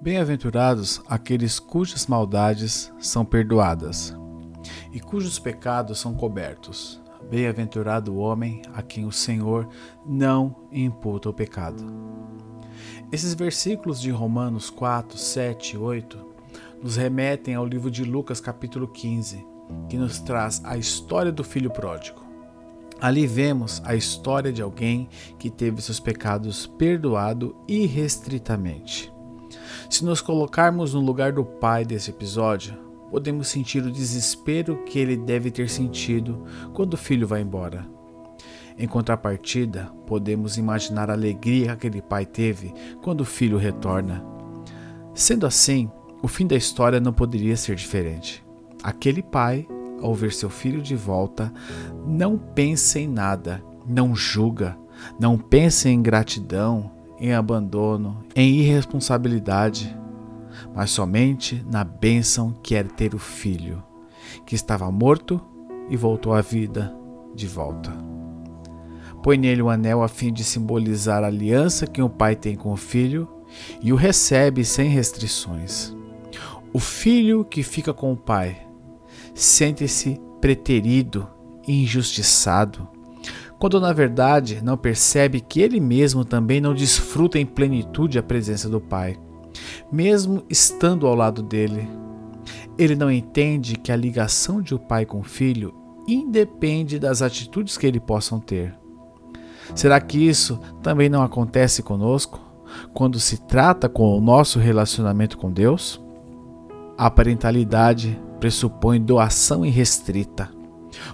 Bem-aventurados aqueles cujas maldades são perdoadas e cujos pecados são cobertos. Bem-aventurado o homem a quem o Senhor não imputa o pecado. Esses versículos de Romanos 4, 7 e 8 nos remetem ao livro de Lucas, capítulo 15, que nos traz a história do filho pródigo. Ali vemos a história de alguém que teve seus pecados perdoados irrestritamente. Se nos colocarmos no lugar do pai desse episódio, podemos sentir o desespero que ele deve ter sentido quando o filho vai embora. Em contrapartida, podemos imaginar a alegria que aquele pai teve quando o filho retorna. Sendo assim, o fim da história não poderia ser diferente. Aquele pai, ao ver seu filho de volta, não pensa em nada, não julga, não pensa em gratidão, em abandono, em irresponsabilidade, mas somente na bênção que era ter o filho, que estava morto e voltou à vida de volta. Põe nele o anel a fim de simbolizar a aliança que o pai tem com o filho e o recebe sem restrições. O filho que fica com o pai sente-se preterido e injustiçado quando na verdade não percebe que ele mesmo também não desfruta em plenitude a presença do Pai, mesmo estando ao lado dele. Ele não entende que a ligação de o um pai com o filho independe das atitudes que ele possam ter. Será que isso também não acontece conosco quando se trata com o nosso relacionamento com Deus? A parentalidade pressupõe doação irrestrita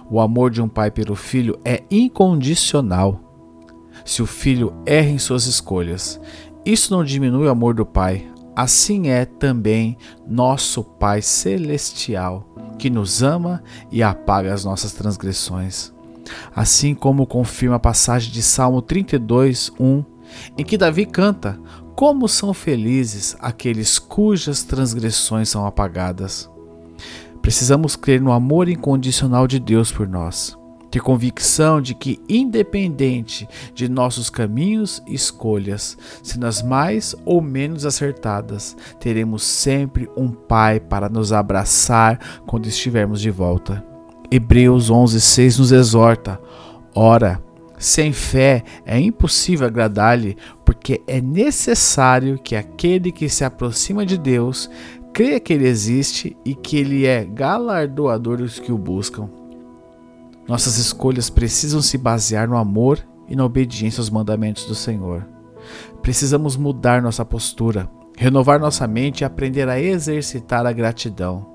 o amor de um pai pelo filho é incondicional. Se o filho erra em suas escolhas, isso não diminui o amor do pai. Assim é também nosso Pai Celestial, que nos ama e apaga as nossas transgressões. Assim como confirma a passagem de Salmo 32, 1, em que Davi canta: Como são felizes aqueles cujas transgressões são apagadas. Precisamos crer no amor incondicional de Deus por nós. Ter convicção de que, independente de nossos caminhos e escolhas, sendo as mais ou menos acertadas, teremos sempre um Pai para nos abraçar quando estivermos de volta. Hebreus 11,6 nos exorta: Ora, sem fé é impossível agradar-lhe, porque é necessário que aquele que se aproxima de Deus crê que ele existe e que ele é galardoador dos que o buscam. Nossas escolhas precisam se basear no amor e na obediência aos mandamentos do Senhor. Precisamos mudar nossa postura, renovar nossa mente e aprender a exercitar a gratidão,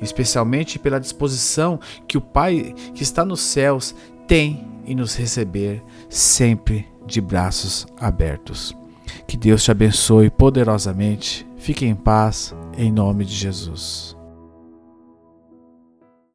especialmente pela disposição que o Pai que está nos céus tem em nos receber sempre de braços abertos. Que Deus te abençoe poderosamente. Fique em paz, em nome de Jesus.